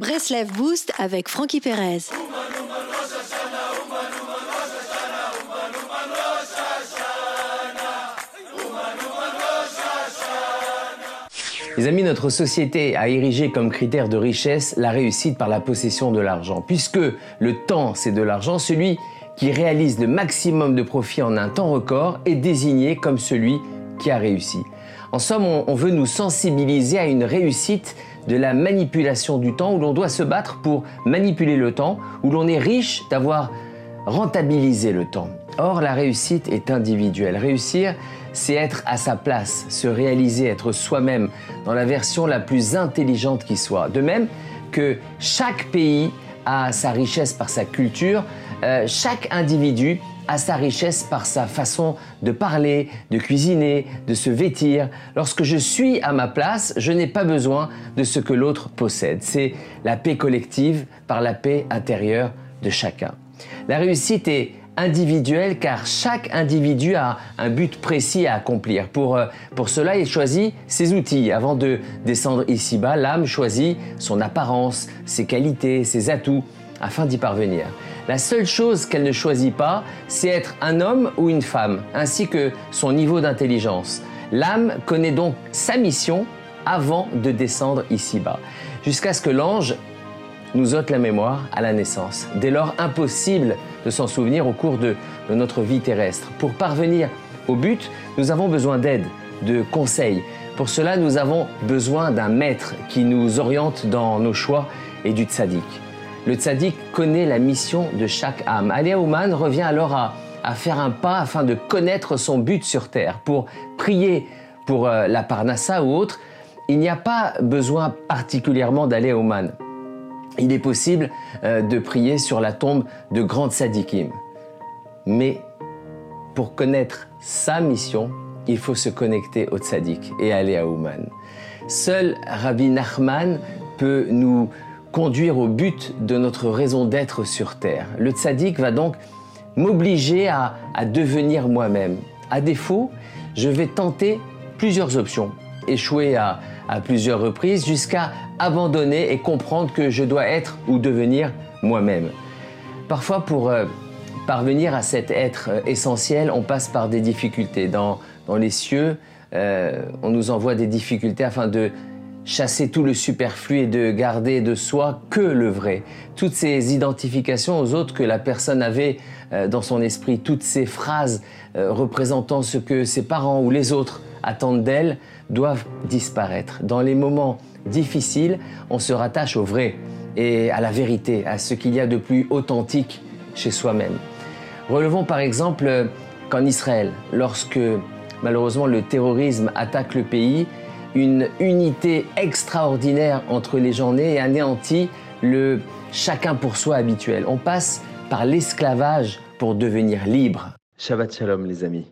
Breslev Boost avec Frankie Perez. Les amis, notre société a érigé comme critère de richesse la réussite par la possession de l'argent. Puisque le temps, c'est de l'argent, celui qui réalise le maximum de profit en un temps record est désigné comme celui qui a réussi. En somme, on, veut nous sensibiliser à une réussite de la manipulation du temps où l'on doit se battre pour manipuler le temps, où l'on est riche d'avoir rentabilisé le temps. Or, la réussite est individuelle. Réussir, c'est être à sa place, se réaliser, être soi-même dans la version la plus intelligente qui soit. De même que chaque pays a sa richesse par sa culture, euh, chaque individu a sa richesse par sa façon de parler, de cuisiner, de se vêtir. Lorsque je suis à ma place, je n'ai pas besoin de ce que l'autre possède. C'est la paix collective par la paix intérieure de chacun. La réussite est individuelle car chaque individu a un but précis à accomplir. Pour, euh, pour cela, il choisit ses outils. Avant de descendre ici-bas, l'âme choisit son apparence, ses qualités, ses atouts afin d'y parvenir. La seule chose qu'elle ne choisit pas, c'est être un homme ou une femme, ainsi que son niveau d'intelligence. L'âme connaît donc sa mission avant de descendre ici-bas, jusqu'à ce que l'ange nous ôte la mémoire à la naissance. Dès lors, impossible de s'en souvenir au cours de, notre vie terrestre. Pour parvenir au but, nous avons besoin d'aide, de conseils. Pour cela, nous avons besoin d'un maître qui nous oriente dans nos choix et du tzaddik. Le tzaddik connaît la mission de chaque âme. Alia Ouman revient alors à, faire un pas afin de connaître son but sur terre. Pour prier pour euh, la Parnassa ou autre, il n'y a pas besoin particulièrement d'aller Ouman. Il est possible euh, de prier sur la tombe de grands tzaddikim. Mais pour connaître sa mission, il faut se connecter au tzaddik et aller à Ouman. Seul Rabbi Nachman peut nous conduire au but de notre raison d'être sur Terre. Le tzaddik va donc m'obliger à, devenir moi-même. À défaut, je vais tenter plusieurs options, échouer à, plusieurs reprises jusqu'à abandonner et comprendre que je dois être ou devenir moi-même. Parfois, pour euh, parvenir à cet être euh, essentiel, on passe par des difficultés. Dans, les cieux, euh, on nous envoie des difficultés afin de chasser tout le superflu et de garder de soi que le vrai. Toutes ces identifications aux autres que la personne avait euh, dans son esprit, toutes ces phrases euh, représentant ce que ses parents ou les autres attendent d'elle, doivent disparaître. Dans les moments difficiles, on se rattache au vrai et à la vérité, à ce qu'il y a de plus authentique chez soi-même. Relevons par exemple euh, qu'en Israël, lorsque malheureusement le terrorisme attaque le pays, une unité extraordinaire entre les gens nés et anéantit le chacun pour soi habituel. On passe par l'esclavage pour devenir libre. Shabbat Shalom les amis.